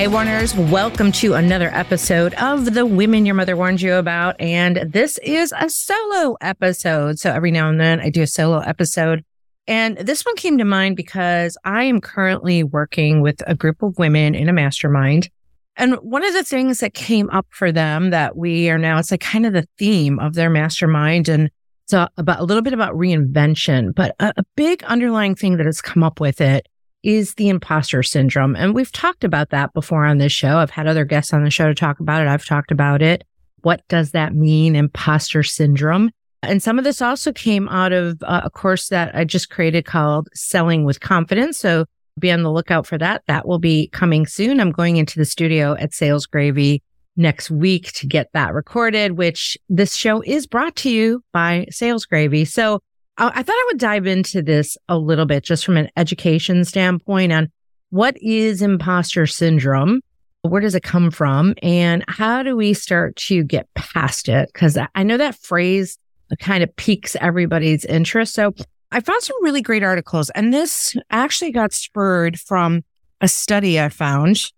Hey, Warners, welcome to another episode of The Women Your Mother Warned You About. And this is a solo episode. So every now and then I do a solo episode. And this one came to mind because I am currently working with a group of women in a mastermind. And one of the things that came up for them that we are now, it's like kind of the theme of their mastermind. And it's about a little bit about reinvention, but a, a big underlying thing that has come up with it is the imposter syndrome. And we've talked about that before on this show. I've had other guests on the show to talk about it. I've talked about it. What does that mean, imposter syndrome? And some of this also came out of uh, a course that I just created called Selling with Confidence. So be on the lookout for that. That will be coming soon. I'm going into the studio at Sales Gravy next week to get that recorded, which this show is brought to you by Sales Gravy. So I thought I would dive into this a little bit just from an education standpoint on what is imposter syndrome? Where does it come from? And how do we start to get past it? Because I know that phrase kind of piques everybody's interest. So I found some really great articles, and this actually got spurred from a study I found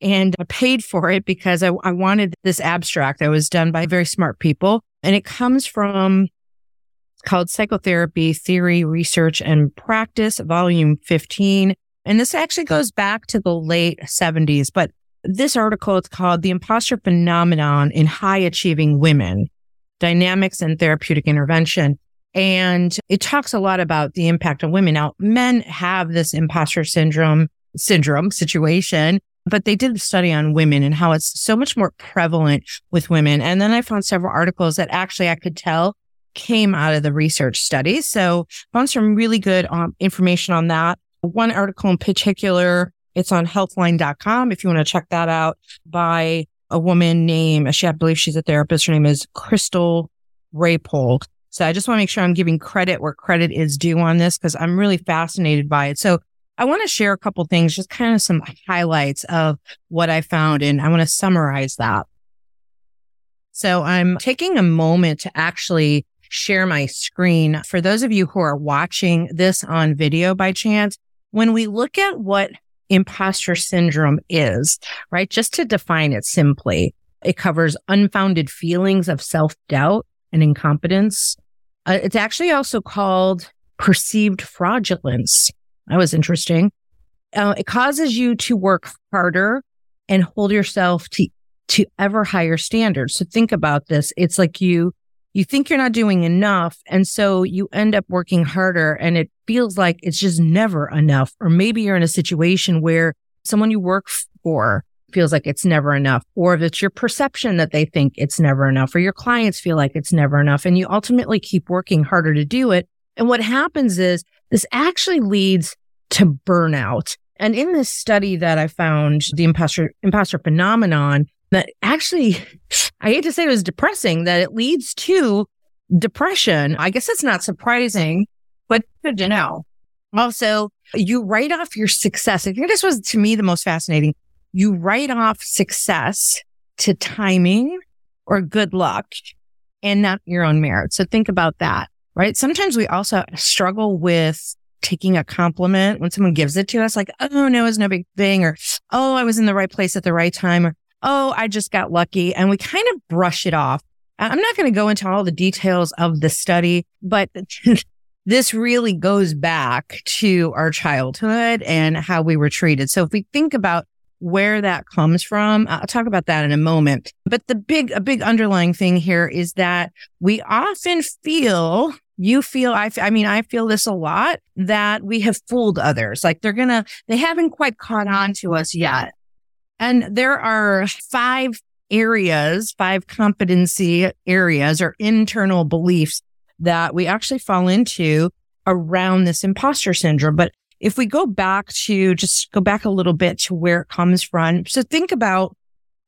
and I paid for it because I, I wanted this abstract that was done by very smart people. And it comes from called Psychotherapy Theory, Research, and Practice, Volume 15. And this actually goes back to the late 70s. But this article is called The Imposter Phenomenon in High Achieving Women Dynamics and Therapeutic Intervention. And it talks a lot about the impact on women. Now, men have this imposter syndrome syndrome situation, but they did a study on women and how it's so much more prevalent with women. And then I found several articles that actually I could tell came out of the research study. So found some really good um, information on that. One article in particular, it's on healthline.com if you want to check that out by a woman named, she, I believe she's a therapist. Her name is Crystal Raypole. So I just want to make sure I'm giving credit where credit is due on this because I'm really fascinated by it. So I want to share a couple things, just kind of some highlights of what I found, and I want to summarize that. So I'm taking a moment to actually share my screen. For those of you who are watching this on video by chance, when we look at what imposter syndrome is, right? Just to define it simply, it covers unfounded feelings of self doubt and incompetence. Uh, it's actually also called perceived fraudulence. That was interesting. Uh, it causes you to work harder and hold yourself to, to ever higher standards. So think about this. It's like you you think you're not doing enough. And so you end up working harder and it feels like it's just never enough. Or maybe you're in a situation where someone you work for feels like it's never enough, or if it's your perception that they think it's never enough, or your clients feel like it's never enough. And you ultimately keep working harder to do it. And what happens is this actually leads to burnout. And in this study that I found, the imposter, imposter phenomenon, that actually, I hate to say it was depressing that it leads to depression. I guess it's not surprising, but good to know. Also, you write off your success. I think this was to me the most fascinating. You write off success to timing or good luck and not your own merit. So think about that, right? Sometimes we also struggle with taking a compliment when someone gives it to us, like, oh no, it's no big thing, or oh, I was in the right place at the right time, or oh, I just got lucky. And we kind of brush it off. I'm not going to go into all the details of the study, but this really goes back to our childhood and how we were treated. So if we think about where that comes from, I'll talk about that in a moment. But the big, a big underlying thing here is that we often feel you feel I, I mean i feel this a lot that we have fooled others like they're gonna they haven't quite caught on to us yet and there are five areas, five competency areas or internal beliefs that we actually fall into around this imposter syndrome. But if we go back to just go back a little bit to where it comes from. So think about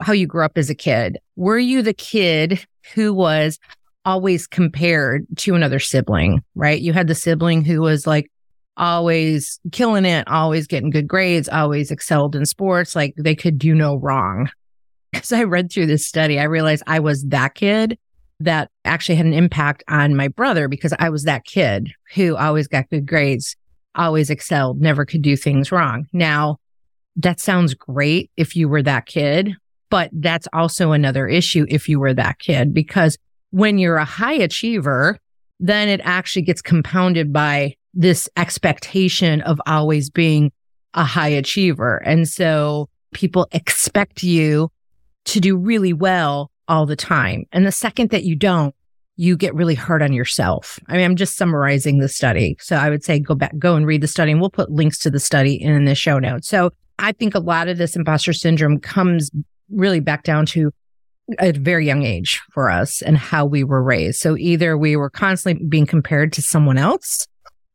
how you grew up as a kid. Were you the kid who was always compared to another sibling, right? You had the sibling who was like always killing it, always getting good grades, always excelled in sports. Like they could do no wrong. As I read through this study, I realized I was that kid that actually had an impact on my brother because I was that kid who always got good grades, always excelled, never could do things wrong. Now, that sounds great if you were that kid, but that's also another issue if you were that kid, because when you're a high achiever, then it actually gets compounded by this expectation of always being a high achiever. And so people expect you to do really well all the time. And the second that you don't, you get really hard on yourself. I mean, I'm just summarizing the study. So I would say go back, go and read the study and we'll put links to the study in the show notes. So I think a lot of this imposter syndrome comes really back down to a very young age for us and how we were raised. So either we were constantly being compared to someone else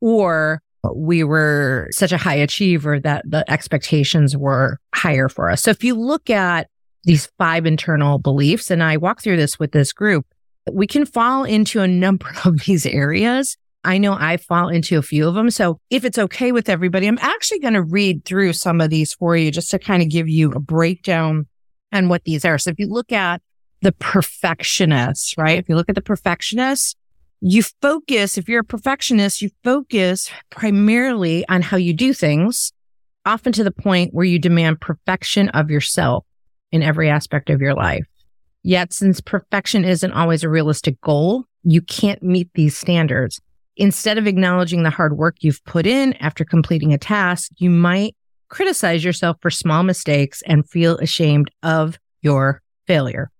or we were such a high achiever that the expectations were higher for us. So if you look at these five internal beliefs, and I walk through this with this group, we can fall into a number of these areas. I know I fall into a few of them. So if it's okay with everybody, I'm actually going to read through some of these for you just to kind of give you a breakdown on what these are. So if you look at the perfectionists, right? If you look at the perfectionists, you focus, if you're a perfectionist, you focus primarily on how you do things, often to the point where you demand perfection of yourself in every aspect of your life. Yet, since perfection isn't always a realistic goal, you can't meet these standards. Instead of acknowledging the hard work you've put in after completing a task, you might criticize yourself for small mistakes and feel ashamed of your failure.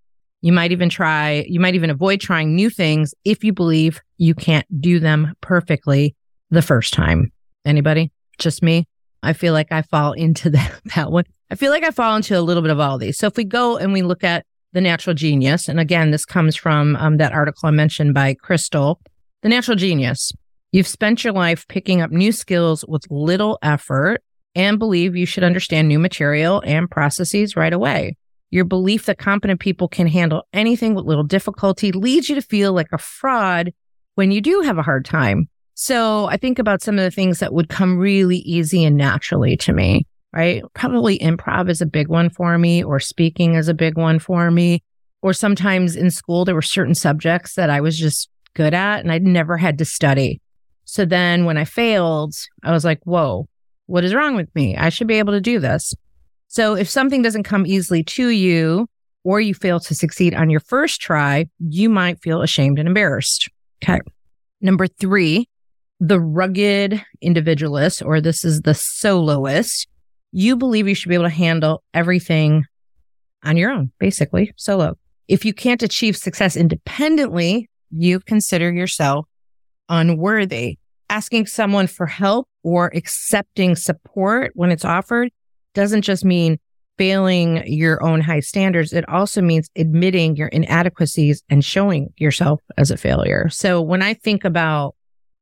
You might even try, you might even avoid trying new things if you believe you can't do them perfectly the first time. Anybody? Just me? I feel like I fall into that, that one. I feel like I fall into a little bit of all these. So if we go and we look at the natural genius, and again, this comes from um, that article I mentioned by Crystal, the natural genius. You've spent your life picking up new skills with little effort and believe you should understand new material and processes right away. Your belief that competent people can handle anything with little difficulty leads you to feel like a fraud when you do have a hard time. So I think about some of the things that would come really easy and naturally to me, right? Probably improv is a big one for me, or speaking is a big one for me. Or sometimes in school, there were certain subjects that I was just good at and I'd never had to study. So then when I failed, I was like, whoa, what is wrong with me? I should be able to do this. So if something doesn't come easily to you or you fail to succeed on your first try, you might feel ashamed and embarrassed. Okay. Number three, the rugged individualist, or this is the soloist. You believe you should be able to handle everything on your own, basically solo. If you can't achieve success independently, you consider yourself unworthy. Asking someone for help or accepting support when it's offered doesn't just mean failing your own high standards. It also means admitting your inadequacies and showing yourself as a failure. So when I think about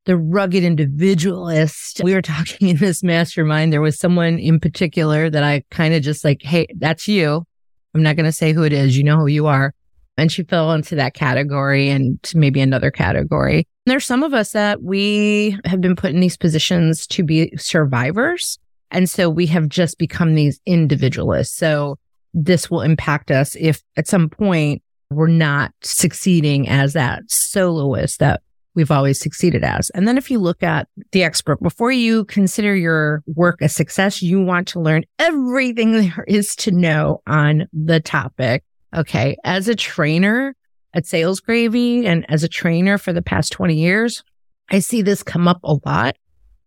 the rugged individualist, we were talking in this mastermind. There was someone in particular that I kind of just like, Hey, that's you. I'm not going to say who it is. You know who you are. And she fell into that category and maybe another category. There's some of us that we have been put in these positions to be survivors and so we have just become these individualists. So this will impact us if at some point we're not succeeding as that soloist that we've always succeeded as. And then if you look at the expert, before you consider your work a success, you want to learn everything there is to know on the topic. Okay. As a trainer at Sales Gravy and as a trainer for the past 20 years, I see this come up a lot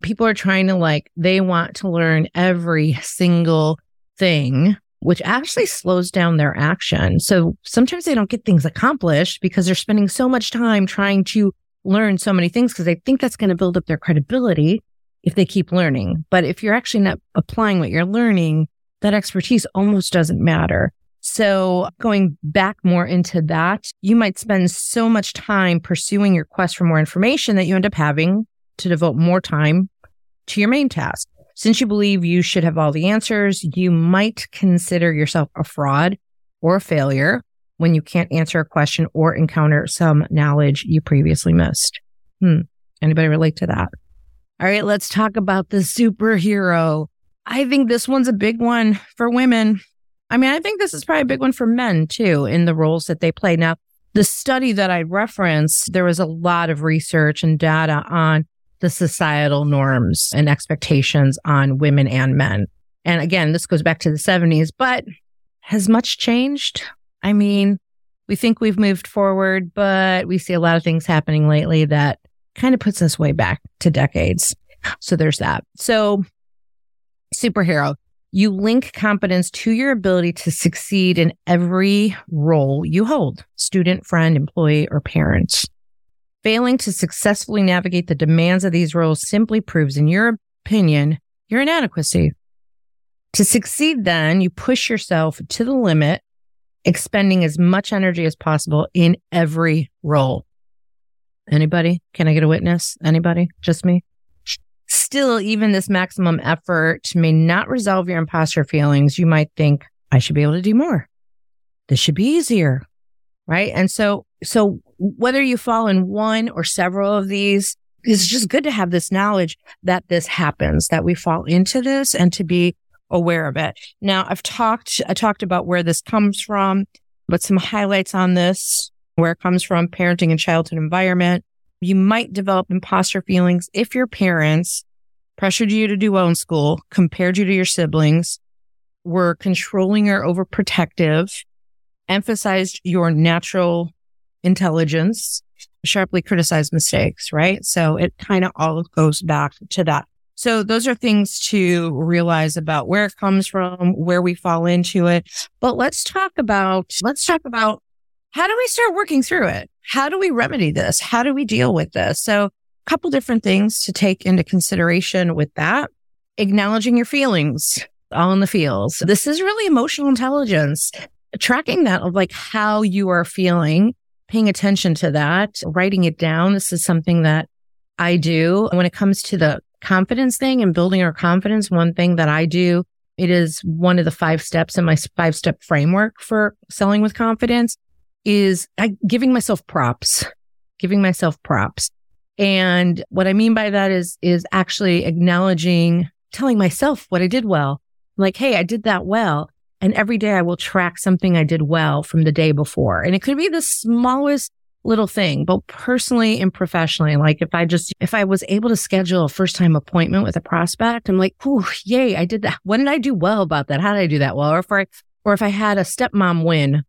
people are trying to like, they want to learn every single thing, which actually slows down their action. So sometimes they don't get things accomplished because they're spending so much time trying to learn so many things because they think that's going to build up their credibility if they keep learning. But if you're actually not applying what you're learning, that expertise almost doesn't matter. So going back more into that, you might spend so much time pursuing your quest for more information that you end up having to devote more time to your main task. Since you believe you should have all the answers, you might consider yourself a fraud or a failure when you can't answer a question or encounter some knowledge you previously missed. Hmm. Anybody relate to that? All right, let's talk about the superhero. I think this one's a big one for women. I mean, I think this is probably a big one for men too in the roles that they play. Now, the study that I referenced, there was a lot of research and data on the societal norms and expectations on women and men. And again, this goes back to the 70s, but has much changed? I mean, we think we've moved forward, but we see a lot of things happening lately that kind of puts us way back to decades. So there's that. So, superhero, you link competence to your ability to succeed in every role you hold student, friend, employee, or parent. Failing to successfully navigate the demands of these roles simply proves, in your opinion, your inadequacy. To succeed, then, you push yourself to the limit, expending as much energy as possible in every role. Anybody? Can I get a witness? Anybody? Just me? Still, even this maximum effort may not resolve your imposter feelings. You might think, I should be able to do more. This should be easier. Right. And so, so whether you fall in one or several of these, it's just good to have this knowledge that this happens, that we fall into this and to be aware of it. Now, I've talked, I talked about where this comes from, but some highlights on this where it comes from, parenting and childhood environment. You might develop imposter feelings if your parents pressured you to do well in school, compared you to your siblings, were controlling or overprotective, emphasized your natural intelligence, sharply criticized mistakes, right? So it kind of all goes back to that. So those are things to realize about where it comes from, where we fall into it. But let's talk about, let's talk about how do we start working through it? How do we remedy this? How do we deal with this? So a couple different things to take into consideration with that. Acknowledging your feelings all in the feels. This is really emotional intelligence. Tracking that of like how you are feeling, paying attention to that, writing it down. This is something that I do when it comes to the confidence thing and building our confidence. One thing that I do, it is one of the five steps in my five step framework for selling with confidence is I, giving myself props, giving myself props. And what I mean by that is, is actually acknowledging, telling myself what I did well. Like, Hey, I did that well. And every day I will track something I did well from the day before. And it could be the smallest little thing, but personally and professionally, like if I just, if I was able to schedule a first time appointment with a prospect, I'm like, oh, yay, I did that. What did I do well about that? How did I do that well? Or if I, or if I had a stepmom win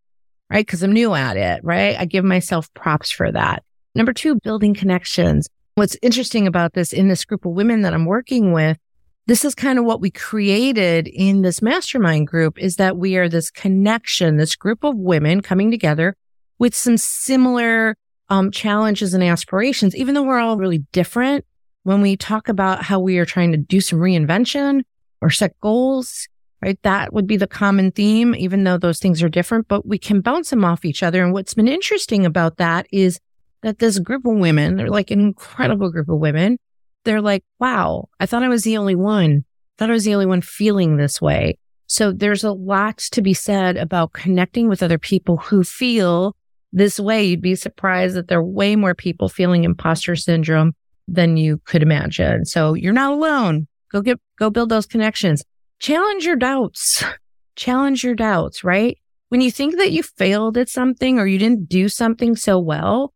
right? Because I'm new at it, right? I give myself props for that. Number two, building connections. What's interesting about this in this group of women that I'm working with, this is kind of what we created in this mastermind group is that we are this connection, this group of women coming together with some similar um, challenges and aspirations, even though we're all really different. When we talk about how we are trying to do some reinvention or set goals, right? That would be the common theme, even though those things are different, but we can bounce them off each other. And what's been interesting about that is that this group of women, they're like an incredible group of women. They're like, wow, I thought I was the only one. I thought I was the only one feeling this way. So there's a lot to be said about connecting with other people who feel this way. You'd be surprised that there are way more people feeling imposter syndrome than you could imagine. So you're not alone. Go get, go build those connections challenge your doubts. Challenge your doubts, right? When you think that you failed at something or you didn't do something so well,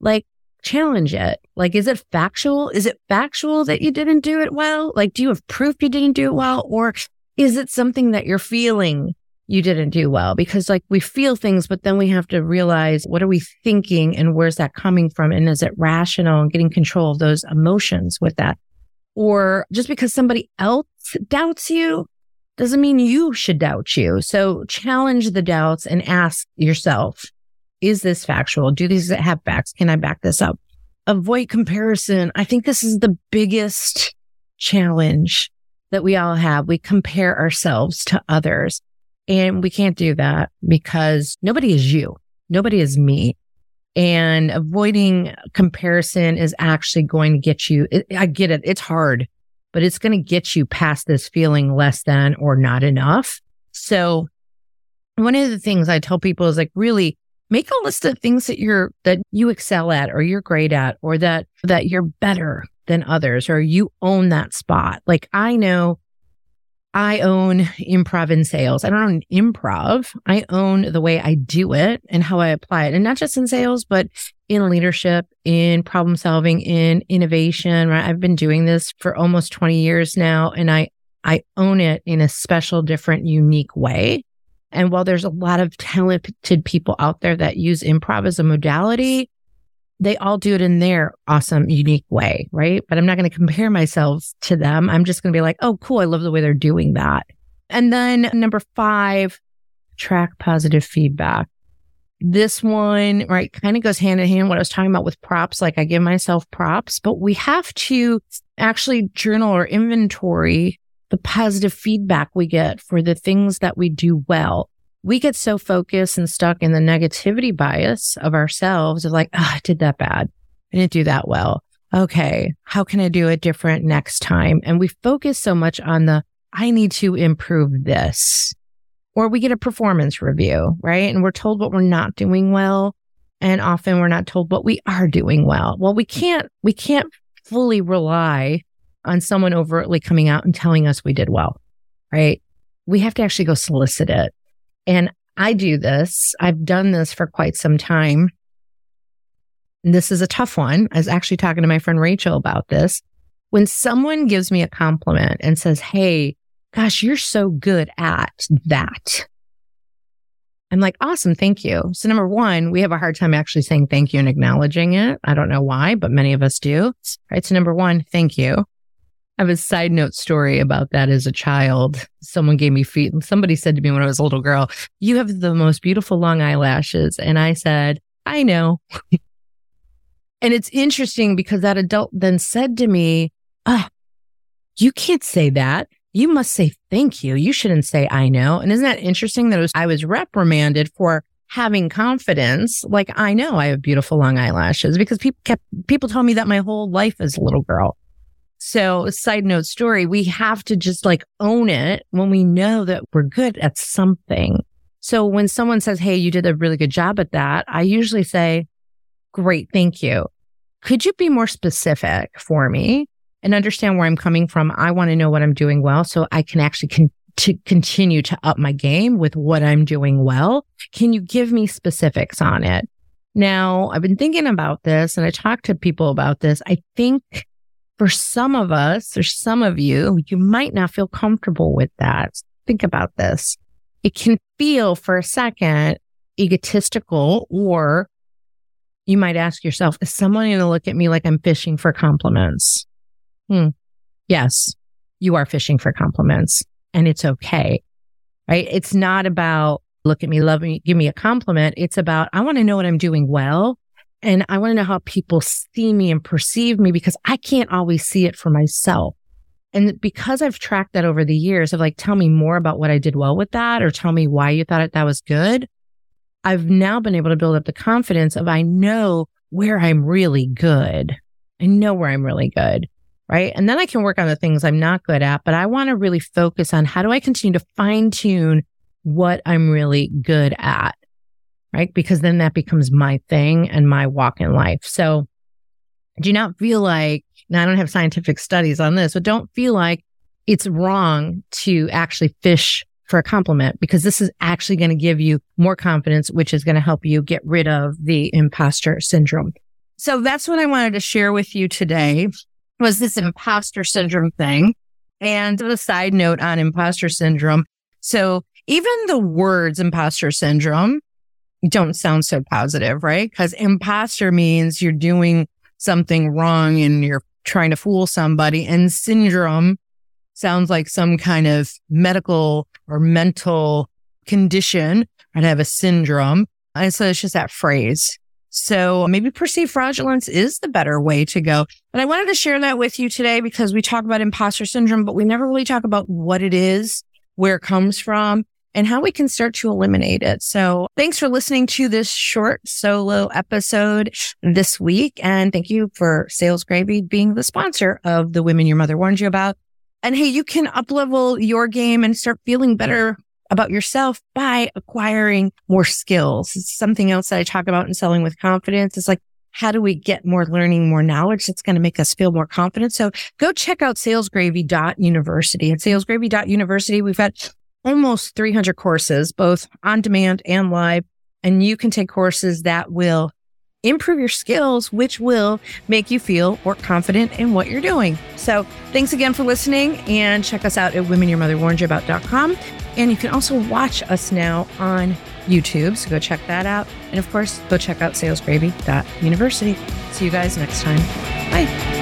like challenge it. Like, is it factual? Is it factual that you didn't do it well? Like, do you have proof you didn't do it well? Or is it something that you're feeling you didn't do well? Because like we feel things, but then we have to realize what are we thinking and where's that coming from? And is it rational and getting control of those emotions with that? Or just because somebody else doubts you doesn't mean you should doubt you. So challenge the doubts and ask yourself, is this factual? Do these have facts? Can I back this up? Avoid comparison. I think this is the biggest challenge that we all have. We compare ourselves to others and we can't do that because nobody is you. Nobody is me and avoiding comparison is actually going to get you. I get it. It's hard, but it's going to get you past this feeling less than or not enough. So one of the things I tell people is like really make a list of things that you're, that you excel at or you're great at or that, that you're better than others or you own that spot. Like I know I own improv in sales. I don't own improv. I own the way I do it and how I apply it. And not just in sales, but in leadership, in problem solving, in innovation, right? I've been doing this for almost 20 years now. And I I own it in a special, different, unique way. And while there's a lot of talented people out there that use improv as a modality, they all do it in their awesome, unique way, right? But I'm not going to compare myself to them. I'm just going to be like, oh, cool. I love the way they're doing that. And then number five, track positive feedback. This one, right, kind of goes hand in hand what I was talking about with props. Like I give myself props, but we have to actually journal or inventory the positive feedback we get for the things that we do well we get so focused and stuck in the negativity bias of ourselves of like, oh, I did that bad. I didn't do that well. Okay. How can I do it different next time? And we focus so much on the, I need to improve this. Or we get a performance review, right? And we're told what we're not doing well. And often we're not told what we are doing well. Well, we can't, we can't fully rely on someone overtly coming out and telling us we did well, right? We have to actually go solicit it. And I do this. I've done this for quite some time. And this is a tough one. I was actually talking to my friend Rachel about this. When someone gives me a compliment and says, Hey, gosh, you're so good at that. I'm like, awesome. Thank you. So number one, we have a hard time actually saying thank you and acknowledging it. I don't know why, but many of us do. Right. So number one, thank you. I have a side note story about that as a child. Someone gave me feet. and Somebody said to me when I was a little girl, you have the most beautiful long eyelashes. And I said, I know. and it's interesting because that adult then said to me, oh, you can't say that. You must say thank you. You shouldn't say I know. And isn't that interesting that was, I was reprimanded for having confidence. Like I know I have beautiful long eyelashes because people kept, people told me that my whole life as a little girl. So, side note story, we have to just like own it when we know that we're good at something. So, when someone says, Hey, you did a really good job at that, I usually say, Great, thank you. Could you be more specific for me and understand where I'm coming from? I want to know what I'm doing well so I can actually con- to continue to up my game with what I'm doing well. Can you give me specifics on it? Now, I've been thinking about this and I talked to people about this. I think for some of us or some of you, you might not feel comfortable with that. Think about this. It can feel for a second egotistical, or you might ask yourself, is someone going to look at me like I'm fishing for compliments? Hmm. Yes, you are fishing for compliments and it's okay. Right. It's not about look at me, love me, give me a compliment. It's about, I want to know what I'm doing well and I want to know how people see me and perceive me because I can't always see it for myself. And because I've tracked that over the years of like, tell me more about what I did well with that or tell me why you thought that was good. I've now been able to build up the confidence of I know where I'm really good. I know where I'm really good. Right. And then I can work on the things I'm not good at, but I want to really focus on how do I continue to fine tune what I'm really good at right? Because then that becomes my thing and my walk in life. So do not feel like, now I don't have scientific studies on this, but don't feel like it's wrong to actually fish for a compliment because this is actually going to give you more confidence, which is going to help you get rid of the imposter syndrome. So that's what I wanted to share with you today was this imposter syndrome thing. And the side note on imposter syndrome. So even the words imposter syndrome don't sound so positive, right? Because imposter means you're doing something wrong and you're trying to fool somebody. And syndrome sounds like some kind of medical or mental condition. I'd have a syndrome. And so it's just that phrase. So maybe perceived fraudulence is the better way to go. But I wanted to share that with you today because we talk about imposter syndrome, but we never really talk about what it is, where it comes from, and how we can start to eliminate it. So thanks for listening to this short solo episode this week. And thank you for Sales Gravy being the sponsor of the Women Your Mother Warned You About. And hey, you can uplevel your game and start feeling better about yourself by acquiring more skills. It's something else that I talk about in selling with confidence. It's like, how do we get more learning, more knowledge that's going to make us feel more confident? So go check out salesgravy.university. At salesgravy.university, we've got almost 300 courses, both on demand and live. And you can take courses that will improve your skills, which will make you feel more confident in what you're doing. So thanks again for listening and check us out at womenyourmotherwarned And you can also watch us now on YouTube. So go check that out. And of course, go check out salesgravy.university. See you guys next time. Bye.